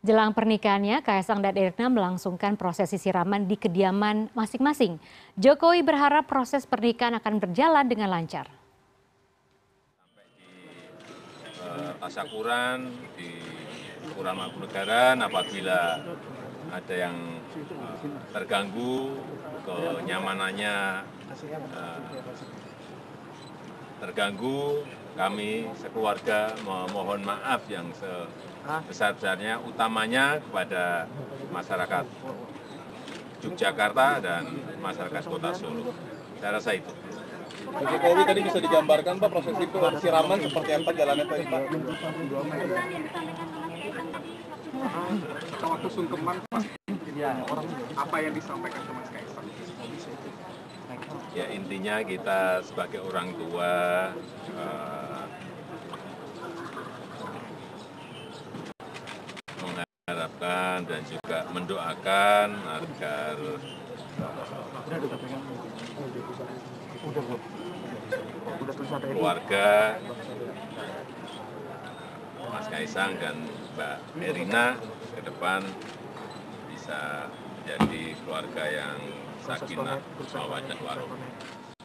Jelang pernikahannya, Kaisang dan Erina melangsungkan prosesi siraman di kediaman masing-masing. Jokowi berharap proses pernikahan akan berjalan dengan lancar. eh, tasakuran di ukuran Mangkunegaran apabila ada yang eh, terganggu kenyamanannya eh, terganggu kami sekeluarga memohon maaf yang sebesar-besarnya utamanya kepada masyarakat Yogyakarta dan masyarakat kota Solo. Saya rasa itu. Pak Jokowi tadi bisa digambarkan Pak proses itu siraman seperti apa jalannya Pak? Pak? waktu sungkeman pas orang apa yang disampaikan ke Mas Kaisang? Ya intinya kita sebagai orang tua dan juga mendoakan agar keluarga Mas Kaisang dan Mbak Erina ke depan bisa menjadi keluarga yang sakinah, mawaddah warahmah.